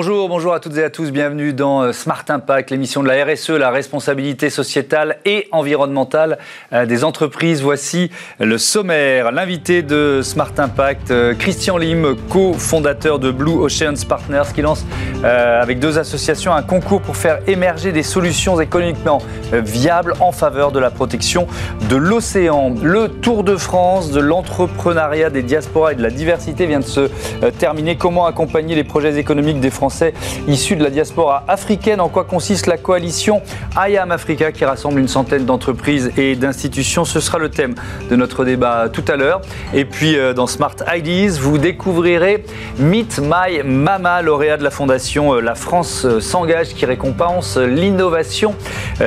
Bonjour, bonjour à toutes et à tous. Bienvenue dans euh, Smart Impact, l'émission de la RSE, la responsabilité sociétale et environnementale euh, des entreprises. Voici le sommaire. L'invité de Smart Impact, euh, Christian Lim, co-fondateur de Blue Oceans Partners, qui lance avec deux associations un concours pour faire émerger des solutions économiquement viables en faveur de la protection de l'océan. Le Tour de France de l'entrepreneuriat des diasporas et de la diversité vient de se terminer. Comment accompagner les projets économiques des Français issus de la diaspora africaine. En quoi consiste la coalition IAM Africa qui rassemble une centaine d'entreprises et d'institutions? Ce sera le thème de notre débat tout à l'heure. Et puis euh, dans Smart Ideas, vous découvrirez Meet My Mama, lauréat de la fondation euh, La France euh, s'engage qui récompense l'innovation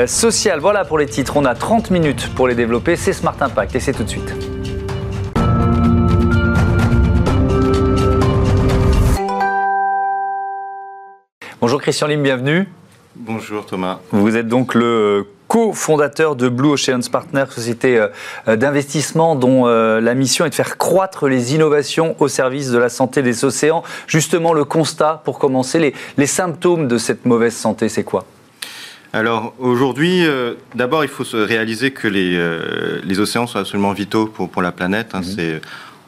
sociale. Voilà pour les titres. On a 30 minutes pour les développer. C'est Smart Impact et c'est tout de suite. Christian Lim, bienvenue. Bonjour Thomas. Vous êtes donc le co-fondateur de Blue Oceans Partners, société euh, d'investissement dont euh, la mission est de faire croître les innovations au service de la santé des océans. Justement, le constat, pour commencer, les, symptômes de cette mauvaise santé, c'est quoi? Alors aujourd'hui, euh, d'abord, il faut se réaliser que les, océans sont absolument vitaux pour, la planète. Hein. Mhm. C'est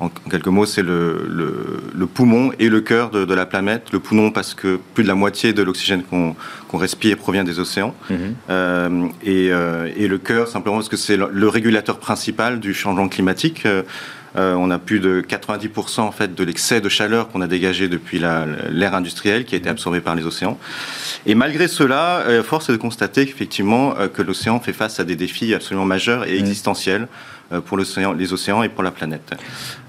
en, quelques mots, c'est le, poumon et le cœur de, la planète. Le poumon parce que plus de la moitié de l'oxygène qu'on respire provient des océans. Mhm. Euh, euh, et, le cœur simplement parce que c'est le, régulateur principal du changement climatique. Euh, on a plus de 90% en fait de l'excès de chaleur qu'on a dégagé depuis l'ère industrielle qui a été absorbée par les océans. Et malgré cela, force est de constater qu'effectivement que l'océan fait face à des défis absolument majeurs et mhm. existentiels pour les océans et pour la planète.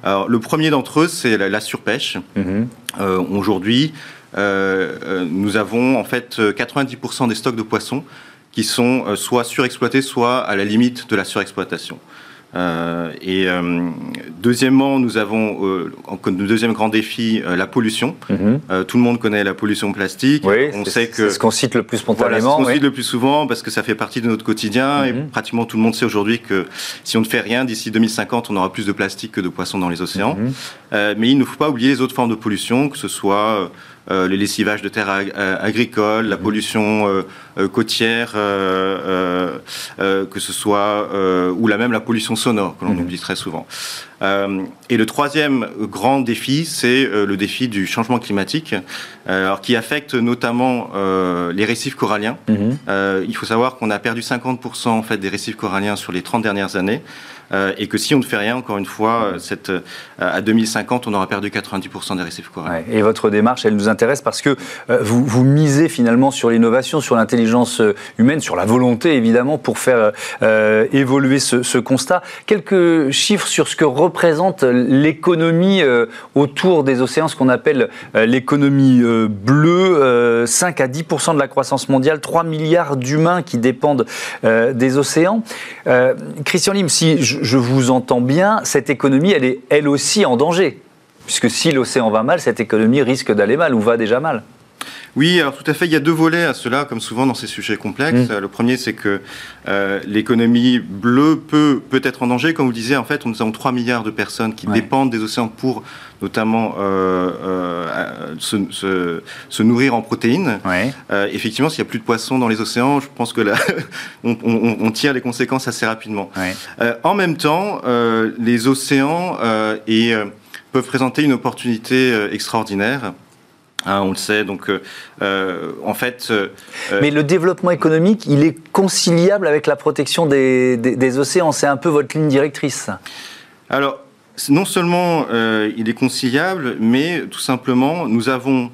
Alors, le premier d'entre eux, c'est la, surpêche. Mhm. Euh, aujourd'hui, euh, nous avons en fait 90% des stocks de poissons qui sont soit surexploités, soit à la limite de la surexploitation. Euh, et euh, deuxièmement, nous avons euh, le deuxième grand défi la pollution. Mhm. tout le monde connaît la pollution plastique. Oui, on sait que ce qu'on cite le plus spontanément. Voilà, ce qu'on cite le plus souvent parce que ça fait partie de notre quotidien et mhm. pratiquement tout le monde sait aujourd'hui que si on ne fait rien d'ici 2050, on aura plus de plastique que de poissons dans les océans. Mhm. mais il ne faut pas oublier les autres formes de pollution, que ce soit euh, le lessivage de terres euh, agricoles, la pollution euh, côtière, que ce soit, ou la même la pollution sonore, que l'on mhm. oublie très souvent. et le troisième grand défi, c'est le défi du changement climatique, alors qui affecte notamment les récifs coralliens. Mhm. il faut savoir qu'on a perdu 50% en fait des récifs coralliens sur les 30 dernières années. Euh, et que si on ne fait rien, encore une fois, euh, euh, à 2050, on aura perdu 90% des récifs coralliens. et votre démarche, elle nous intéresse parce que vous, vous misez finalement sur l'innovation, sur l'intelligence humaine, sur la volonté évidemment pour faire évoluer ce, constat. Quelques chiffres sur ce que représente l'économie autour des océans, ce qu'on appelle l'économie bleue, 5 à 10% de la croissance mondiale, 3 milliards d'humains qui dépendent des océans. Christian Lim, si je, je vous entends bien, cette économie, elle est elle aussi en danger. Puisque si l'océan va mal, cette économie risque d'aller mal ou va déjà mal. Oui, alors tout à fait. Il y a deux volets à cela, comme souvent dans ces sujets complexes. Mm. Le premier, c'est que euh, l'économie bleue peut, peut être en danger. Comme vous le disiez, en fait, nous avons 3 milliards de personnes qui dépendent des océans pour notamment euh, euh, se, se, nourrir en protéines. effectivement, s'il n'y a plus de poissons dans les océans, je pense que là, on, on, tire les conséquences assez rapidement. en même temps, les océans et, peuvent présenter une opportunité extraordinaire Hein, on le sait, donc euh, euh, en fait. Euh, Mais le développement économique, il est conciliable avec la protection des, océans. C'est un peu votre ligne directrice. Alors, non seulement il est conciliable, mais tout simplement, nous avons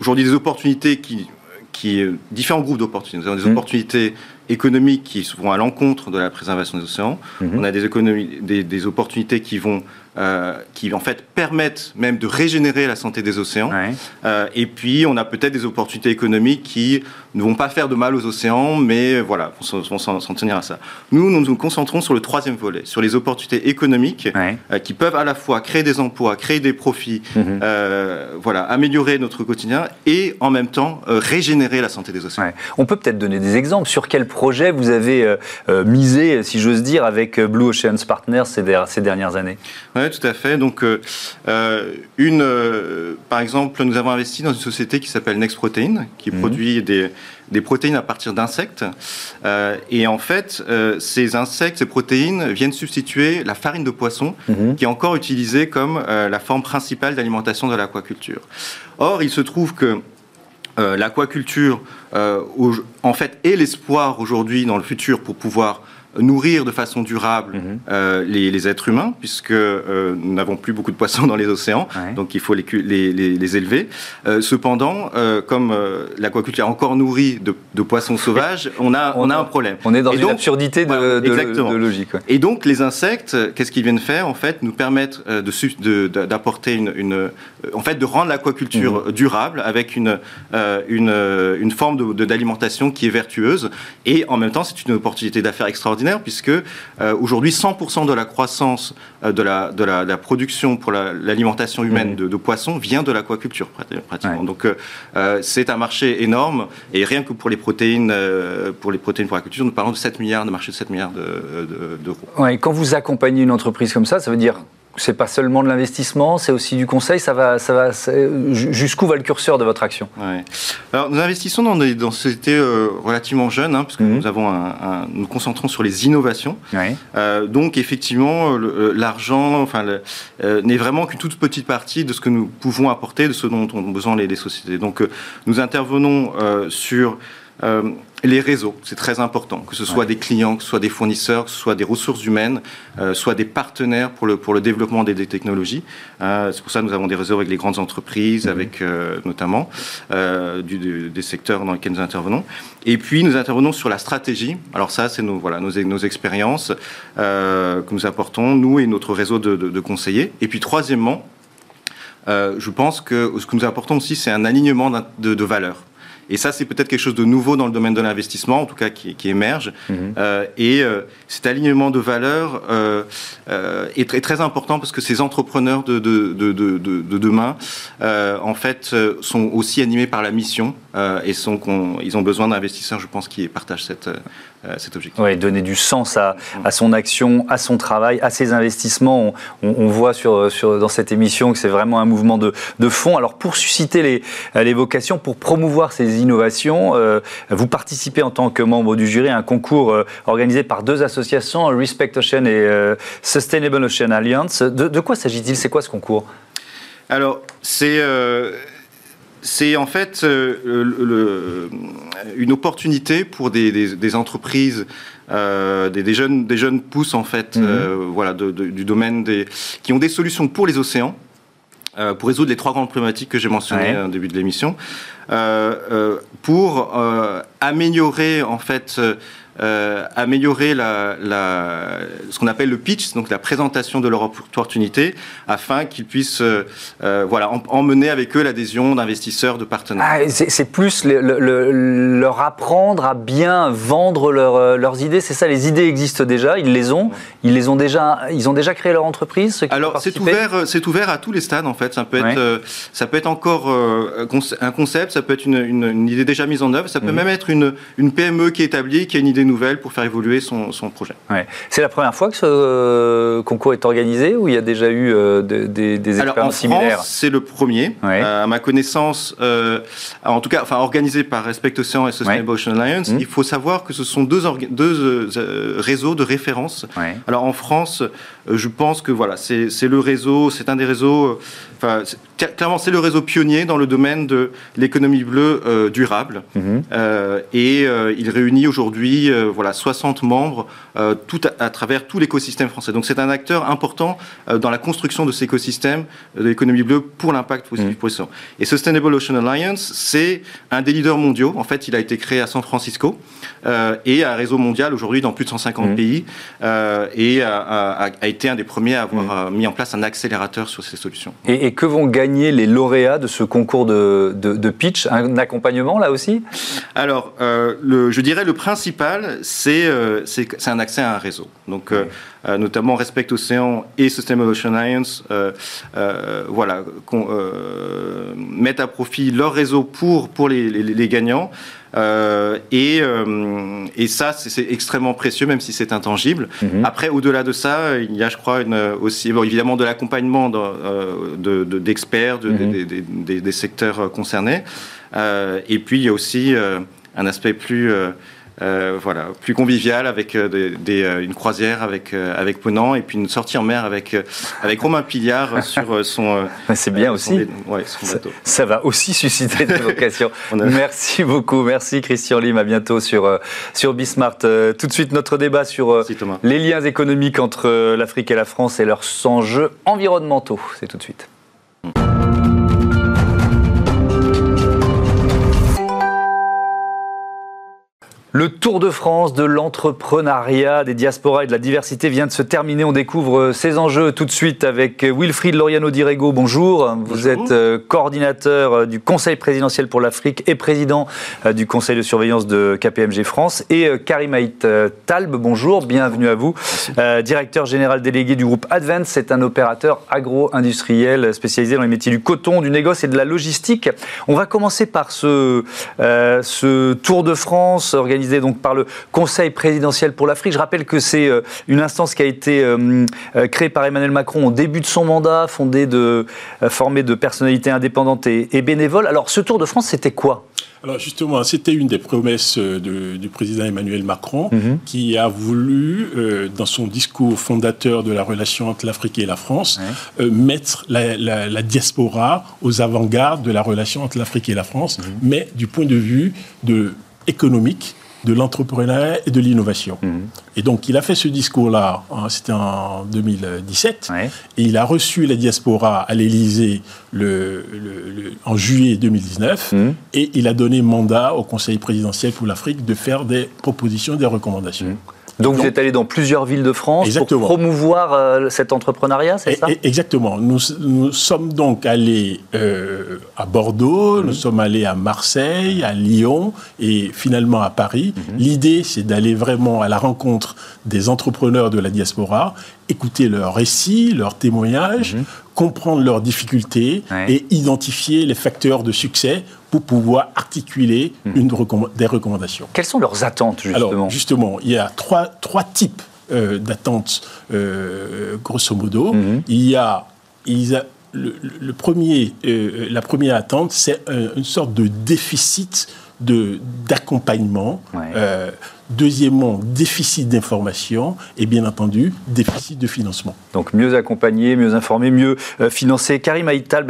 aujourd'hui des opportunités qui, qui différents groupes d'opportunités. Nous avons des mmh. opportunités économiques qui vont à l'encontre de la préservation des océans. Mmh. On a des, économies, des opportunités qui vont euh, qui en fait permettent même de régénérer la santé des océans. Euh, et puis on a peut-être des opportunités économiques qui ne vont pas faire de mal aux océans, mais voilà, on s'en tenir à ça. Nous, nous nous concentrons sur le troisième volet, sur les opportunités économiques euh, qui peuvent à la fois créer des emplois, créer des profits, mhm. voilà, améliorer notre quotidien et en même temps régénérer la santé des océans. On peut peut-être donner des exemples sur quel projet vous avez misé, si j'ose dire, avec Blue Oceans Partners ces, ces dernières années? Oui, tout à fait. Donc, une, par exemple, nous avons investi dans une société qui s'appelle Next Protein, qui mhm. produit des, des protéines à partir d'insectes. Euh, et en fait, euh, ces insectes, ces protéines viennent substituer la farine de poisson, mhm. qui est encore utilisée comme euh, la forme principale d'alimentation de l'aquaculture. Or, il se trouve que l'aquaculture, en fait, est l'espoir aujourd'hui dans le futur pour pouvoir nourrir de façon durable mhm. euh, les, êtres humains, puisque euh, nous n'avons plus beaucoup de poissons dans les océans, donc il faut les, les, élever. Euh, cependant, comme l'aquaculture est encore nourrie de, poissons sauvages, on a, on, a un problème. On est dans une absurdité de, de, logique. Et donc les insectes, qu'est-ce qu'ils viennent faire En fait, nous permettent d'apporter une, une, en fait, de rendre l'aquaculture mhm. durable avec une, une, une forme d'alimentation qui est vertueuse. Et en même temps, c'est une opportunité d'affaires extraordinaire puisque euh, aujourd'hui 100% de la croissance euh, de, la, de, la, production pour l'alimentation humaine mmh. de, poissons vient de l'aquaculture pratiquement. Donc euh, c'est un marché énorme et rien que pour les protéines, pour les protéines pour l'agriculture, nous parlons de 7 milliards, de marché de 7 milliards d'euros. et quand vous accompagnez une entreprise comme ça, ça veut dire c'est pas seulement de l'investissement, c'est aussi du conseil. Ça va, ça va. Jusqu'où va le curseur de votre action? Alors, nous investissons dans des, dans sociétés euh, relativement jeunes, hein, parce que mhm. nous avons un, nous concentrons sur les innovations. Euh, donc, effectivement, euh, l'argent, enfin, n'est vraiment qu'une toute petite partie de ce que nous pouvons apporter, de ce dont ont besoin les, les sociétés. Donc, nous intervenons sur les réseaux, c'est très important, que ce soit des clients, que ce soit des fournisseurs, que ce soit des ressources humaines, euh, soit des partenaires pour le, pour le développement des, technologies. Euh, c'est pour ça que nous avons des réseaux avec les grandes entreprises, mhm. avec euh, notamment des secteurs dans lesquels nous intervenons. Et puis nous intervenons sur la stratégie. Alors ça, c'est nos, voilà, nos, nos expériences que nous apportons, nous et notre réseau de, conseillers. Et puis troisièmement, je pense que ce que nous apportons aussi, c'est un alignement de, de valeurs. Et ça, c'est peut-être quelque chose de nouveau dans le domaine de l'investissement, en tout cas qui, émerge. Mhm. Euh, et euh, cet alignement de valeurs euh, est très, très, important parce que ces entrepreneurs de, de, de, de demain, en fait, sont aussi animés par la mission et sont, ils ont besoin d'investisseurs, je pense, qui partagent cette, cet objectif. Oui, donner du sens à, son action, à son travail, à ses investissements. On, voit sur, sur, dans cette émission que c'est vraiment un mouvement de, de, fond. Alors pour susciter les, les vocations, pour promouvoir ces innovations, euh, vous participez en tant que membre du jury à un concours euh, organisé par deux associations, Respect Ocean et Sustainable Ocean Alliance. De, de quoi s'agit-il? C'est quoi ce concours? Alors, c'est c'est en fait euh, une opportunité pour des, entreprises, euh, des, jeunes, des jeunes pousses en fait, mhm. euh, voilà, du domaine des, qui ont des solutions pour les océans. Pour résoudre les trois grandes problématiques que j'ai mentionnées au début de l'émission, pour améliorer en fait euh, améliorer la, la, ce qu'on appelle le pitch, donc la présentation de leur opportunité, afin qu'ils puissent euh, euh, voilà, emmener avec eux l'adhésion d'investisseurs, de partenaires. Ah, c'est plus leur apprendre à bien vendre leurs idées, c'est ça, les idées existent déjà, ils les ont, ils les ont déjà, ils ont déjà créé leur entreprise. Alors c'est ouvert, ouvert à tous les stades en fait. Ça peut être, ça peut être encore un concept, ça peut être une, une, idée déjà mise en œuvre, ça peut mhm. même être une, une PME qui est établie, qui a une idée nouvelles pour faire évoluer son, projet. C'est la première fois que ce euh, concours est organisé ou il y a déjà eu euh, des, des Alors, en France, c'est le premier. Euh, à ma connaissance, en tout cas, enfin, organisé par Respect Ocean et Sustainable Ocean Alliance, mmh. il faut savoir que ce sont deux, deux réseaux de référence. Alors en France, je pense que voilà, c'est le réseau, c'est un des réseaux, enfin, clairement, c'est le réseau pionnier dans le domaine de l'économie bleue durable. Mmh. et il réunit aujourd'hui euh, voilà, 60 membres euh, tout à, travers tout l'écosystème français. Donc c'est un acteur important euh, dans la construction de cet écosystème de l'économie bleue pour l'impact positif mmh. Et Sustainable Ocean Alliance, c'est un des leaders mondiaux. En fait, il a été créé à San Francisco et un réseau mondial aujourd'hui dans plus de 150 mmh. pays et a, été un des premiers à avoir mis en place un accélérateur sur ces solutions. Et, que vont gagner les lauréats de ce concours de, pitch Un accompagnement là aussi? Alors, le, je dirais le principal, euh, c'est un accès à un réseau. Donc, euh, euh, notamment Respect Océan et Sustainable Ocean Alliance, voilà, mettent à profit leur réseau pour, pour les, gagnants. Et, et ça, c'est extrêmement précieux, même si c'est intangible. Mhm. Après, au-delà de ça, il y a, je crois, une, aussi bon, évidemment de l'accompagnement d'experts, de, de, des, secteurs concernés. et puis, il y a aussi un aspect plus euh, voilà, plus convivial avec euh, des, euh, une croisière avec avec Ponant et puis une sortie en mer avec avec Romain Pillard sur son. C'est bien aussi. ça, va aussi susciter des vocations. Merci beaucoup, merci Christian Lim. À bientôt sur sur Bismart. tout de suite notre débat sur les liens économiques entre l'Afrique et la France et leurs enjeux environnementaux. C'est tout de suite. Le Tour de France de l'entrepreneuriat, des diasporas et de la diversité vient de se terminer. On découvre ces enjeux tout de suite avec Wilfried Loriano Dirego. Bonjour. Vous êtes euh, coordinateur euh, du Conseil présidentiel pour l'Afrique et président euh, du Conseil de surveillance de KPMG France. Et Karim Haït Talb, bonjour. Bienvenue à vous. Directeur général délégué du groupe Advance. C'est un opérateur agro-industriel spécialisé dans les métiers du coton, du négoce et de la logistique. On va commencer par ce, ce Tour de France organisé donc par le Conseil présidentiel pour l'Afrique. Je rappelle que c'est euh, une instance qui a été euh, euh, créée par Emmanuel Macron au début de son mandat, fondée de, formée de personnalités indépendantes et, bénévoles. Alors ce Tour de France, c'était quoi? Alors justement, c'était une des promesses du président Emmanuel Macron mhm. qui a voulu, dans son discours fondateur de la relation entre l'Afrique et la France, mettre la, diaspora aux avant-gardes de la relation entre l'Afrique et la France, mhm. mais du point de vue de économique, de l'entrepreneuriat et de l'innovation. Mhm. Et donc, il a fait ce discours-là, hein, c'était en 2017, et il a reçu la diaspora à l'Élysée le, en juillet 2019, mhm. et il a donné mandat au Conseil présidentiel pour l'Afrique de faire des propositions, des recommandations. Mhm. Donc, vous êtes allé dans plusieurs villes de France pour promouvoir euh, cet entrepreneuriat, c'est ça? Exactement. Nous, nous, sommes donc allés euh, à Bordeaux, mhm. nous sommes allés à Marseille, à Lyon et finalement à Paris. Mhm. L'idée, c'est d'aller vraiment à la rencontre des entrepreneurs de la diaspora, écouter leurs récits, leurs témoignages, mhm. comprendre leurs difficultés et identifier les facteurs de succès pour pouvoir articuler hmm. une des recommandations. Quelles sont leurs attentes, justement Alors, justement, il y a trois, trois types euh, d'attentes, euh, grosso modo. Hmm. Il y a, il le, premier, euh, la première attente, c'est une sorte de déficit d'accompagnement. De, Deuxièmement, déficit d'information et bien entendu, déficit de financement. Donc mieux accompagner, mieux informer, mieux euh, financer. Karim Aïtal,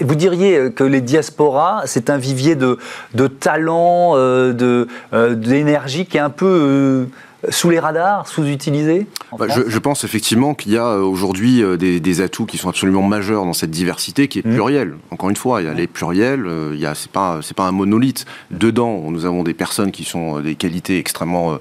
vous diriez que les diasporas, c'est un vivier de, de talent, euh, euh, d'énergie qui est un peu sous les radars, sous-utilisés bah, je, pense effectivement qu'il y a euh, aujourd'hui euh, des, atouts qui sont absolument majeurs dans cette diversité qui est mmh. plurielle. Encore une fois, il y a les pluriels, euh, il y a c'est pas c'est pas un monolithe. Dedans, nous avons des personnes qui sont des qualités extrêmement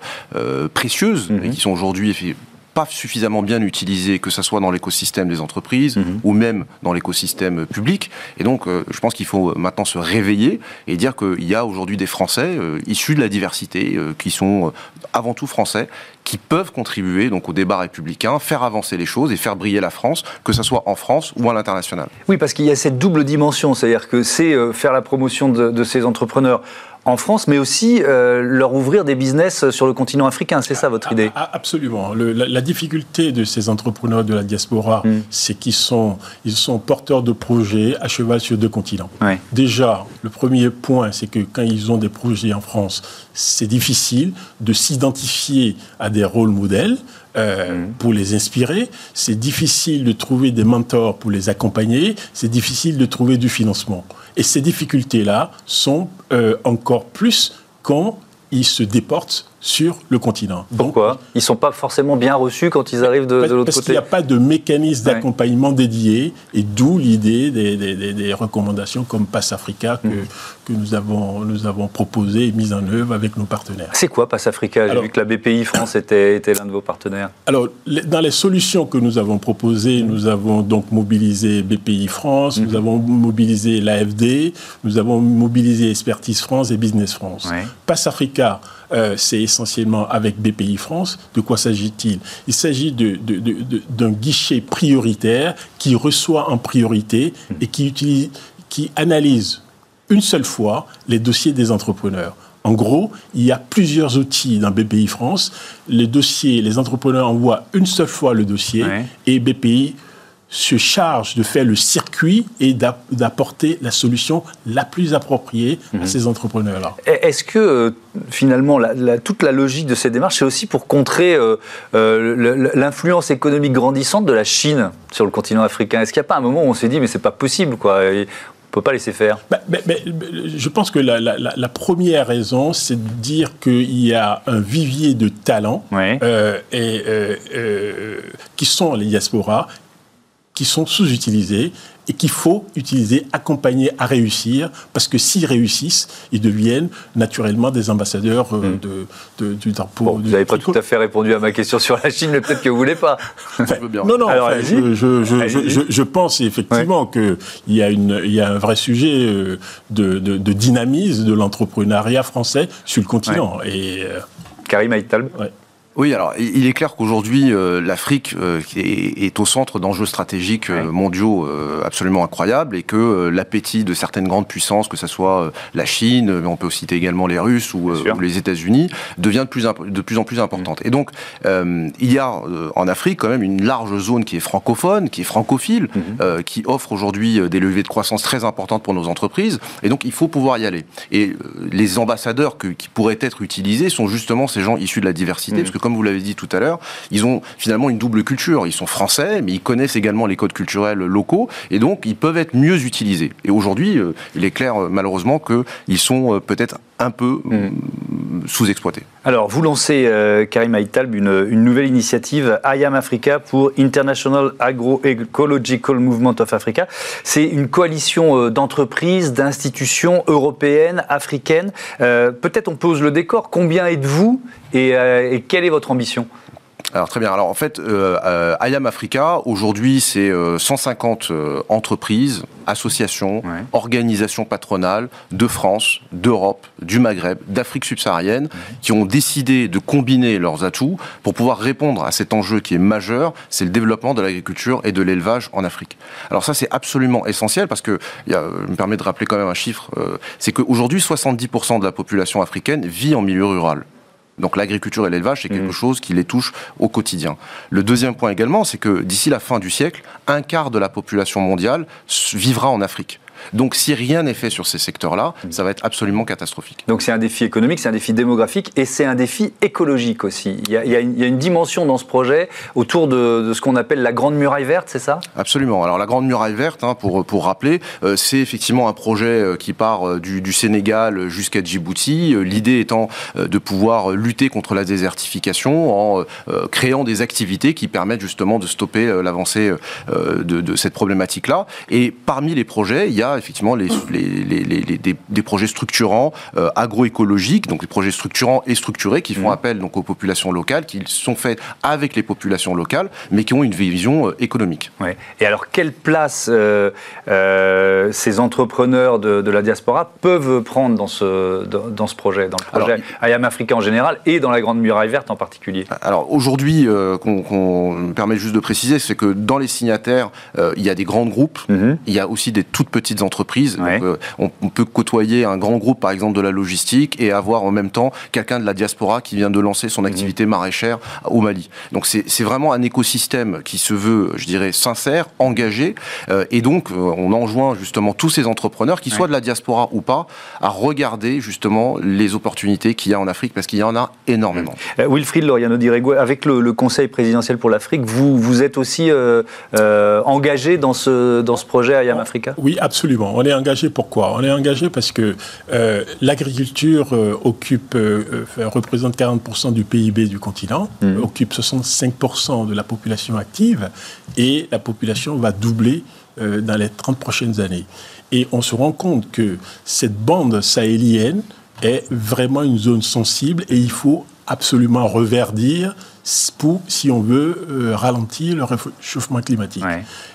précieuses mmh. et qui sont aujourd'hui pas suffisamment bien utilisé, que ce soit dans l'écosystème des entreprises mhm. ou même dans l'écosystème public. Et donc, euh, je pense qu'il faut maintenant se réveiller et dire qu'il y a aujourd'hui des Français euh, issus de la diversité, euh, qui sont avant tout français, qui peuvent contribuer donc au débat républicain, faire avancer les choses et faire briller la France, que ce soit en France ou à l'international. Oui, parce qu'il y a cette double dimension, c'est-à-dire que c'est faire la promotion de, de ces entrepreneurs en France, mais aussi euh, leur ouvrir des business sur le continent africain. C'est ça votre idée ah, Absolument. la, difficulté de ces entrepreneurs de la diaspora, hmm. c'est qu'ils sont, ils sont porteurs de projets à cheval sur deux continents. Déjà, le premier point, c'est que quand ils ont des projets en France, c'est difficile de s'identifier à des rôles modèles. Euh, hmm. pour les inspirer. C'est difficile de trouver des mentors pour les accompagner. C'est difficile de trouver du financement. Et ces difficultés-là sont euh, encore plus quand ils se déportent sur le continent. Pourquoi Ils ne sont pas forcément bien reçus quand ils arrivent de, l'autre côté Parce qu'il n'y a pas de mécanisme d'accompagnement dédié, et d'où l'idée des, recommandations comme Pass Africa que, mm. Que, nous, avons, nous avons proposé et mis en œuvre avec nos partenaires. C'est quoi Pass Africa J'ai vu que la BPI France était, était l'un de vos partenaires. Alors, dans les solutions que nous avons proposées, nous avons donc mobilisé BPI France, nous mm. avons mobilisé l'AFD, nous avons mobilisé Expertise France et Business France. Pass Africa, euh, c'est essentiellement avec BPI France. De quoi s'agit-il Il, s'agit d'un guichet prioritaire qui reçoit en priorité et qui, utilise, qui analyse une seule fois les dossiers des entrepreneurs. En gros, il y a plusieurs outils dans BPI France. Les dossiers, les entrepreneurs envoient une seule fois le dossier et BPI se charge de faire le circuit et d'apporter la solution la plus appropriée à mhm. ces entrepreneurs-là. Est-ce que euh, finalement toute la logique de cette démarche, c'est aussi pour contrer euh, euh, l'influence économique grandissante de la Chine sur le continent africain? Est-ce qu'il n'y a pas un moment où on s'est dit mais c'est pas possible quoi? On peut pas laisser faire. Bah, Je pense que la, première raison, c'est de dire qu'il y a un vivier de talents et, qui sont les diasporas qui sont sous-utilisés et qu'il faut utiliser, accompagner à réussir, parce que s'ils réussissent, ils deviennent naturellement des ambassadeurs euh, hmm. de, du drapeau. vous n'avez pas tout à fait répondu à ma question sur la Chine, mais peut-être que vous ne voulez pas. non, non, je, pense effectivement qu'il y, a y a un vrai sujet euh, de, dynamisme de l'entrepreneuriat français sur le continent. Et, euh, Karim Aitalb oui, alors il est clair qu'aujourd'hui euh, l'Afrique euh, est, au centre d'enjeux stratégiques euh, mondiaux absolument incroyables et que l'appétit de certaines grandes puissances, que ce soit la Chine, mais on peut citer également les Russes ou, les États-Unis, devient de plus, de plus en plus importante. Et donc il y a en Afrique quand même une large zone qui est francophone, qui est francophile, mhm. qui offre aujourd'hui des levées de croissance très importantes pour nos entreprises. Et donc il faut pouvoir y aller. Et les ambassadeurs qui pourraient être utilisés sont justement ces gens issus de la diversité, mhm. parce que comme vous l'avez dit tout à l'heure, ils ont finalement une double culture. Ils sont français, mais ils connaissent également les codes culturels locaux, et donc ils peuvent être mieux utilisés. Et aujourd'hui, euh, il est clair euh, malheureusement qu'ils sont euh, peut-être un peu mm. Sous-exploités. Alors, vous lancez, Karim Aitalb, une, une, nouvelle initiative, IAM Africa, pour International Agroecological Movement of Africa. C'est une coalition d'entreprises, d'institutions européennes, africaines. Peut-être on pose le décor. Combien êtes-vous et, quelle est votre ambition? Alors très bien. Alors en fait, euh, euh IAM Africa, aujourd'hui, c'est 150 euh, euh, entreprises, associations, organisations patronales de France, d'Europe, du Maghreb, d'Afrique subsaharienne, qui ont décidé de combiner leurs atouts pour pouvoir répondre à cet enjeu qui est majeur, c'est le développement de l'agriculture et de l'élevage en Afrique. Alors ça, c'est absolument essentiel parce que, y a, me permet de rappeler quand même un chiffre, c'est qu'aujourd'hui, 70% de la population africaine vit en milieu rural. Donc l'agriculture et l'élevage, c'est quelque mmh. chose qui les touche au quotidien. Le deuxième point également, c'est que d'ici la fin du siècle, un quart de la population mondiale vivra en Afrique. Donc si rien n'est fait sur ces secteurs-là, mm. ça va être absolument catastrophique. Donc c'est un défi économique, c'est un défi démographique et c'est un défi écologique aussi. Il y, a, une, dimension dans ce projet autour de, ce qu'on appelle la Grande Muraille Verte, c'est ça? Absolument. Alors la Grande Muraille Verte, hein, pour, pour rappeler, euh, c'est effectivement un projet euh, qui part euh, du, Sénégal jusqu'à Djibouti. L'idée étant de pouvoir lutter contre la désertification en créant des activités qui permettent justement de stopper l'avancée de, de cette problématique-là. Et parmi les projets, il y a effectivement les, des, projets structurants euh, agroécologiques, donc des projets structurants et structurés qui font mmh. appel donc aux populations locales, qui sont faits avec les populations locales, mais qui ont une vision euh, économique. Et alors, quelle place euh, ces entrepreneurs de, la diaspora peuvent prendre dans ce, dans, ce projet, dans le projet IAM Africa en général et dans la Grande Muraille Verte en particulier? Alors aujourd'hui, qu'on me permet juste de préciser, c'est que dans les signataires, il y a des grands groupes, mmh. il y a aussi des toutes petites entreprises. Euh, on, peut côtoyer un grand groupe, par exemple, de la logistique et avoir en même temps quelqu'un de la diaspora qui vient de lancer son activité mhm. maraîchère au Mali. Donc c'est vraiment un écosystème qui se veut, je dirais, sincère, engagé. Euh, et donc, euh, on enjoint justement tous ces entrepreneurs, qu'ils soient de la diaspora ou pas, à regarder justement les opportunités qu'il y a en Afrique, parce qu'il y en a énormément. Wilfried Loriano Dirego, avec le, Conseil présidentiel pour l'Afrique, vous, vous êtes aussi engagé dans ce, dans ce projet IAM Africa? Oui, absolument Absolument. On est engagé pourquoi On est engagé parce que euh, l'agriculture euh, occupe, euh, représente 40% du PIB du continent, mmh. occupe 65% de la population active et la population va doubler dans les 30 prochaines années. Et on se rend compte que cette bande sahélienne est vraiment une zone sensible et il faut absolument reverdir pour, si on veut euh, ralentir le réchauffement climatique.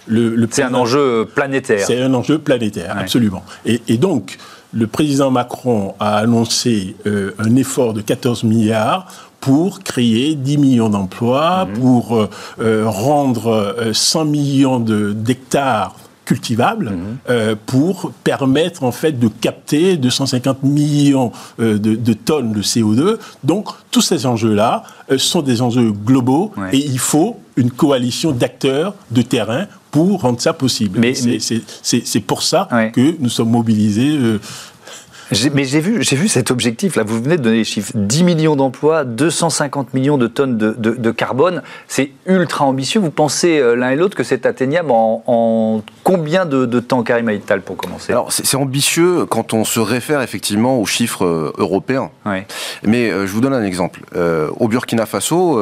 Le, c'est un enjeu planétaire. C'est un enjeu planétaire, absolument. Et, donc, le président Macron a annoncé euh, un effort de 14 milliards pour créer 10 millions d'emplois, mhm. pour euh, rendre 100 millions d'hectares cultivables mhm. pour permettre en fait de capter 250 millions de, de, tonnes de CO2. Donc tous ces enjeux-là sont des enjeux globaux et il faut une coalition d'acteurs de terrain pour rendre ça possible. Mais c'est pour ça que nous sommes mobilisés mais j'ai vu, j'ai vu cet objectif. Là, vous venez de donner les chiffres 10 millions d'emplois, 250 millions de tonnes de, carbone. C'est ultra ambitieux. Vous pensez euh, l'un et l'autre que c'est atteignable en, combien de, temps, Karim Aïtal, pour commencer? Alors, c'est ambitieux quand on se réfère effectivement aux chiffres euh, européens. Mais euh, je vous donne un exemple. au Burkina Faso,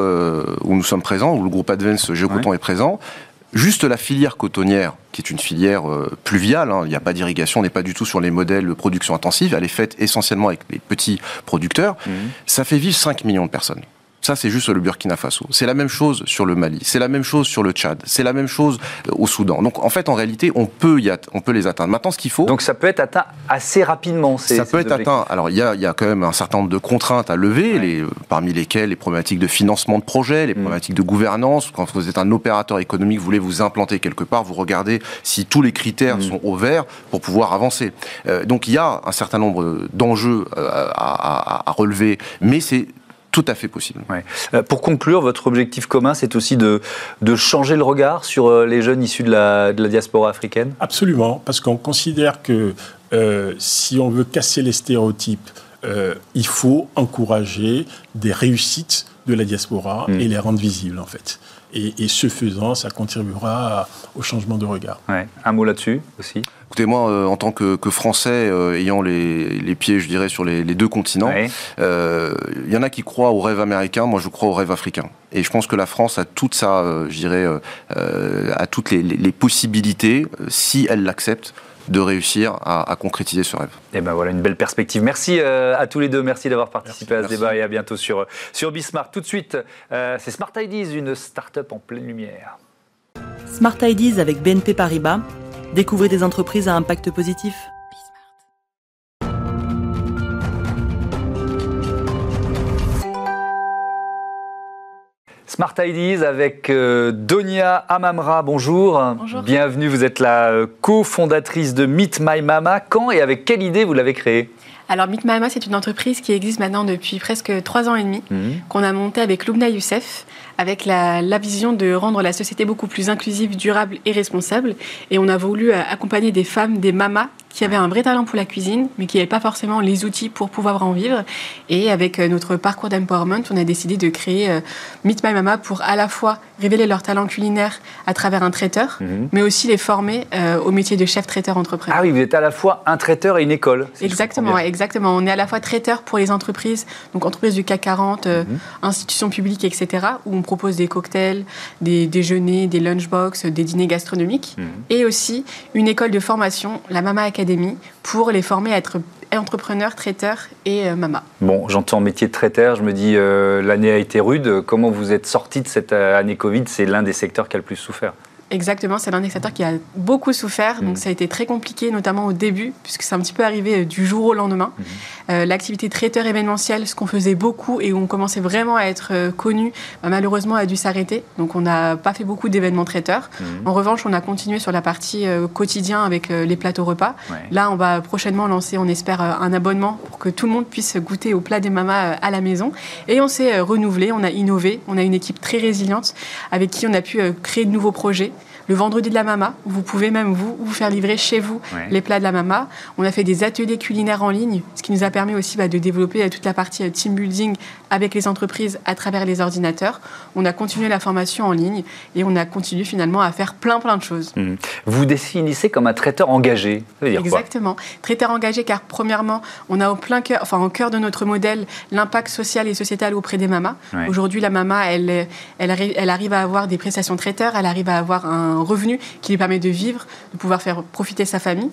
où nous sommes présents, où le groupe Advance Géocoton est présent, Juste la filière cotonnière, qui est une filière euh, pluviale, hein, il n'y a pas d'irrigation, on n'est pas du tout sur les modèles de production intensive, elle est faite essentiellement avec les petits producteurs, mmh. ça fait vivre 5 millions de personnes. Ça, c'est juste le Burkina Faso. C'est la même chose sur le Mali. C'est la même chose sur le Tchad. C'est la même chose euh, au Soudan. Donc, en fait, en réalité, on peut, y on peut les atteindre. Maintenant, ce qu'il faut. Donc, ça peut être atteint assez rapidement. Ça peut être atteint. Alors, il y a, y a, quand même un certain nombre de contraintes à lever, les, euh, parmi lesquelles les problématiques de financement de projet, les mm. problématiques de gouvernance. Quand vous êtes un opérateur économique, vous voulez vous implanter quelque part, vous regardez si tous les critères mm. sont au vert pour pouvoir avancer. Euh, donc, il y a un certain nombre d'enjeux à, à relever, mais c'est tout à fait possible. Euh, pour conclure, votre objectif commun, c'est aussi de, de, changer le regard sur euh, les jeunes issus de la, de la diaspora africaine? Absolument, parce qu'on considère que euh, si on veut casser les stéréotypes, il faut encourager des réussites de la diaspora mm. et les rendre visibles, en fait. Et, ce faisant, ça contribuera au changement de regard. Un mot là-dessus aussi? Écoutez, moi, euh, en tant que, Français, euh, ayant les, pieds, je dirais, sur les, deux continents, il euh, y en a qui croient au rêve américain, moi je crois au rêve africain. Et je pense que la France a toute ça, je dirais, a toutes les, les possibilités, si elle l'accepte, de réussir à, concrétiser ce rêve. Et eh ben voilà une belle perspective. Merci euh, à tous les deux, merci d'avoir participé à ce débat et à bientôt sur, sur Bismart. Tout de suite, euh, c'est Smart Ideas, une start-up en pleine lumière. Smart Ideas avec BNP Paribas. Découvrez des entreprises à impact positif. Smart Ideas avec euh, Donia Amamra, bonjour. Bonjour. Bienvenue, vous êtes la euh, cofondatrice de Meet My Mama. Quand et avec quelle idée vous l'avez créée? Alors, Meet My Mama, c'est une entreprise qui existe maintenant depuis presque trois ans et demi, mhm. qu'on a montée avec Loubna Youssef, avec la, la, vision de rendre la société beaucoup plus inclusive, durable et responsable. Et on a voulu euh, accompagner des femmes, des mamas qui avaient un vrai talent pour la cuisine, mais qui n'avaient pas forcément les outils pour pouvoir en vivre. Et avec euh, notre parcours d'empowerment, on a décidé de créer euh, Meet My Mama pour à la fois révéler leur talent culinaire à travers un traiteur, mhm. mais aussi les former euh, au métier de chef traiteur entrepreneur. Ah oui, vous êtes à la fois un traiteur et une école. exactement, exactement. On est à la fois traiteur pour les entreprises, donc entreprises du CAC 40, mhm. institutions publiques, etc., où on propose des cocktails, des déjeuners, des lunchbox, des dîners gastronomiques, mhm. et aussi une école de formation, la Mama Academy pour les former à être entrepreneurs, traiteurs et euh, mama. Bon, j'entends métier de traiteur, je me dis euh, l'année a été rude. Comment vous êtes sorti de cette euh, année Covid? C'est l'un des secteurs qui a le plus souffert. Exactement, c'est l'un des secteurs qui a beaucoup souffert, donc mm. ça a été très compliqué, notamment au début, puisque c'est un petit peu arrivé euh, du jour au lendemain. Mm. Euh, l'activité traiteur événementiel, ce qu'on faisait beaucoup et où on commençait vraiment à être euh, connu, bah, malheureusement a dû s'arrêter. Donc on n'a pas fait beaucoup d'événements traiteurs. Mm. En revanche, on a continué sur la partie quotidien avec les plateaux repas. Là, on va prochainement lancer, on espère, un abonnement pour que tout le monde puisse goûter au plat des mamas à la maison. Et on s'est renouvelé, on a innové, on a une équipe très résiliente avec qui on a pu créer de nouveaux projets le vendredi de la mama. Vous pouvez même vous, vous faire livrer chez vous les plats de la mama. On a fait des ateliers culinaires en ligne, ce qui nous a permis aussi bah, de développer euh, toute la partie euh, team building avec les entreprises à travers les ordinateurs. On a continué la formation en ligne et on a continué finalement à faire plein plein de choses. Mmh. Vous définissez comme un traiteur engagé. Ça veut dire Exactement. traiteur engagé car premièrement, on a au plein cœur, enfin en cœur de notre modèle, l'impact social et sociétal auprès des mamas. Aujourd'hui, la mama, elle, elle, elle arrive à avoir des prestations traiteurs, elle arrive à avoir un un revenu qui lui permet de vivre, de pouvoir faire profiter sa famille.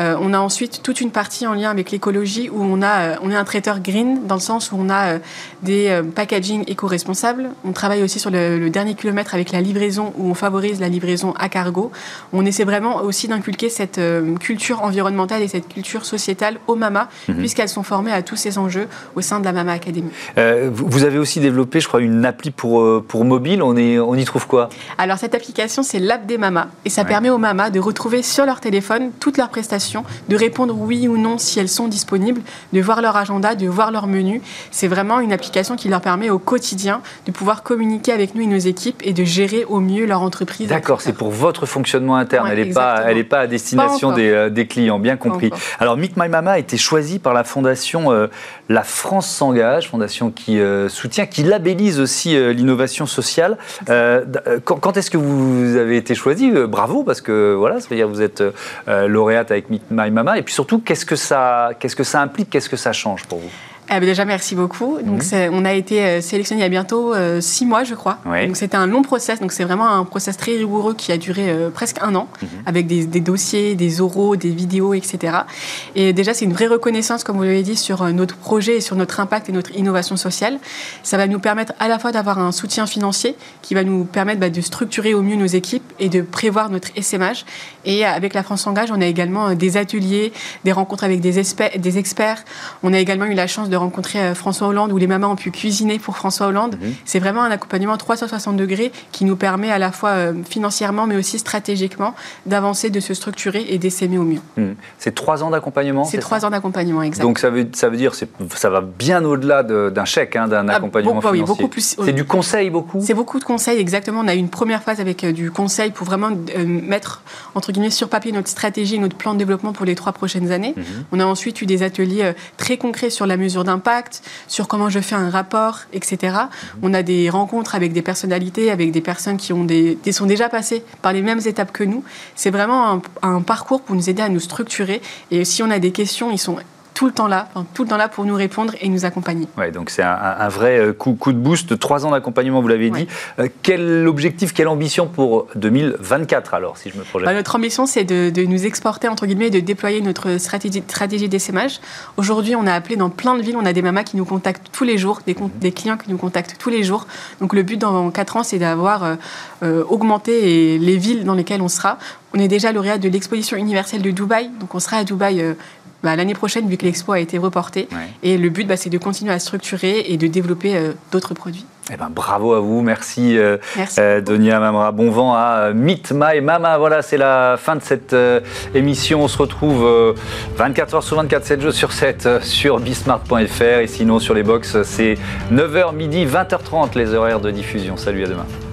Euh, on a ensuite toute une partie en lien avec l'écologie où on, a, euh, on est un traiteur green dans le sens où on a euh, des packaging éco-responsables. On travaille aussi sur le, dernier kilomètre avec la livraison où on favorise la livraison à cargo. On essaie vraiment aussi d'inculquer cette culture environnementale et cette culture sociétale aux mamas mhm. puisqu'elles sont formées à tous ces enjeux au sein de la Mama Academy. vous avez aussi développé, je crois, une appli pour, pour mobile. On, est, on y trouve quoi? Alors cette application, c'est l'app des mamas. Et ça permet aux mamas de retrouver sur leur téléphone toutes leurs prestations, de répondre oui ou non si elles sont disponibles, de voir leur agenda, de voir leur menu. C'est vraiment une application qui leur permet au quotidien de pouvoir communiquer avec nous et nos équipes et de gérer au mieux leur entreprise. D'accord, c'est pour votre fonctionnement interne. elle n'est pas, elle pas à destination des, des, clients, bien compris. Alors, Meet My Mama a été choisi par la fondation La France s'engage, fondation qui soutient, qui labellise aussi l'innovation sociale. quand, est-ce que vous avez été choisi Bravo, parce que voilà, ça veut dire vous êtes lauréate avec My Mama. Et puis surtout, qu'est-ce que ça, qu'est-ce que ça implique, qu'est-ce que ça change pour vous? Eh ben, déjà, merci beaucoup. Donc, mhm. on a été euh, sélectionné il y a bientôt euh, six mois, je crois. Donc, c'était un long process. Donc, c'est vraiment un process très rigoureux qui a duré euh, presque un an, mhm. avec des, dossiers, des oraux, des vidéos, etc. Et déjà, c'est une vraie reconnaissance, comme vous l'avez dit, sur notre projet et sur notre impact et notre innovation sociale. Ça va nous permettre à la fois d'avoir un soutien financier qui va nous permettre bah, de structurer au mieux nos équipes et de prévoir notre SMH. Et avec la France Engage, on a également des ateliers, des rencontres avec des, des experts. On a également eu la chance de rencontrer euh, François Hollande, où les mamans ont pu cuisiner pour François Hollande. Mhm. C'est vraiment un accompagnement 360 degrés qui nous permet à la fois euh, financièrement, mais aussi stratégiquement, d'avancer, de se structurer et d'essaimer au mieux. Mhm. C'est trois ans d'accompagnement C'est trois ans d'accompagnement, exactement. Donc ça veut, ça veut dire ça va bien au-delà d'un chèque, hein, d'un ah, accompagnement financier. Oui, beaucoup plus. C'est du conseil beaucoup? C'est beaucoup de conseils, exactement. On a eu une première phase avec euh, du conseil pour vraiment mettre, entre guillemets, sur papier notre stratégie, notre plan de développement pour les trois prochaines années. Mhm. On a ensuite eu des ateliers très concrets sur la mesure impact, sur comment je fais un rapport, etc. Mhm. On a des rencontres avec des personnalités, avec des personnes qui ont des, sont déjà passées par les mêmes étapes que nous. C'est vraiment un, un parcours pour nous aider à nous structurer. Et si on a des questions, ils sont tout le temps là, tout le temps là pour nous répondre et nous accompagner. Ouais, donc c'est un, vrai euh, coup, coup, de boost, trois ans d'accompagnement, vous l'avez dit. Euh, quel objectif, quelle ambition pour 2024 alors, si je me projette? Bah, Notre ambition, c'est de, nous exporter, entre guillemets, de déployer notre stratégie, stratégie d'essaimage. Aujourd'hui, on a appelé dans plein de villes, on a des mamas qui nous contactent tous les jours, des, mhm. des clients qui nous contactent tous les jours. Donc le but dans quatre ans, c'est d'avoir euh, augmenté les villes dans lesquelles on sera. On est déjà lauréat de l'exposition universelle de Dubaï, donc on sera à Dubaï bah, l'année prochaine, vu que l'expo a été reportée. Et le but, bah, c'est de continuer à structurer et de développer euh, d'autres produits. Eh ben, bravo à vous, merci, euh, euh Donia Mamra. Bon vent à Meet My Mama. Voilà, c'est la fin de cette émission. On se retrouve 24 h sur 24, 7 jours sur 7 sur bismart.fr et sinon sur les box, c'est 9h midi, 20h30 les horaires de diffusion. Salut, à demain.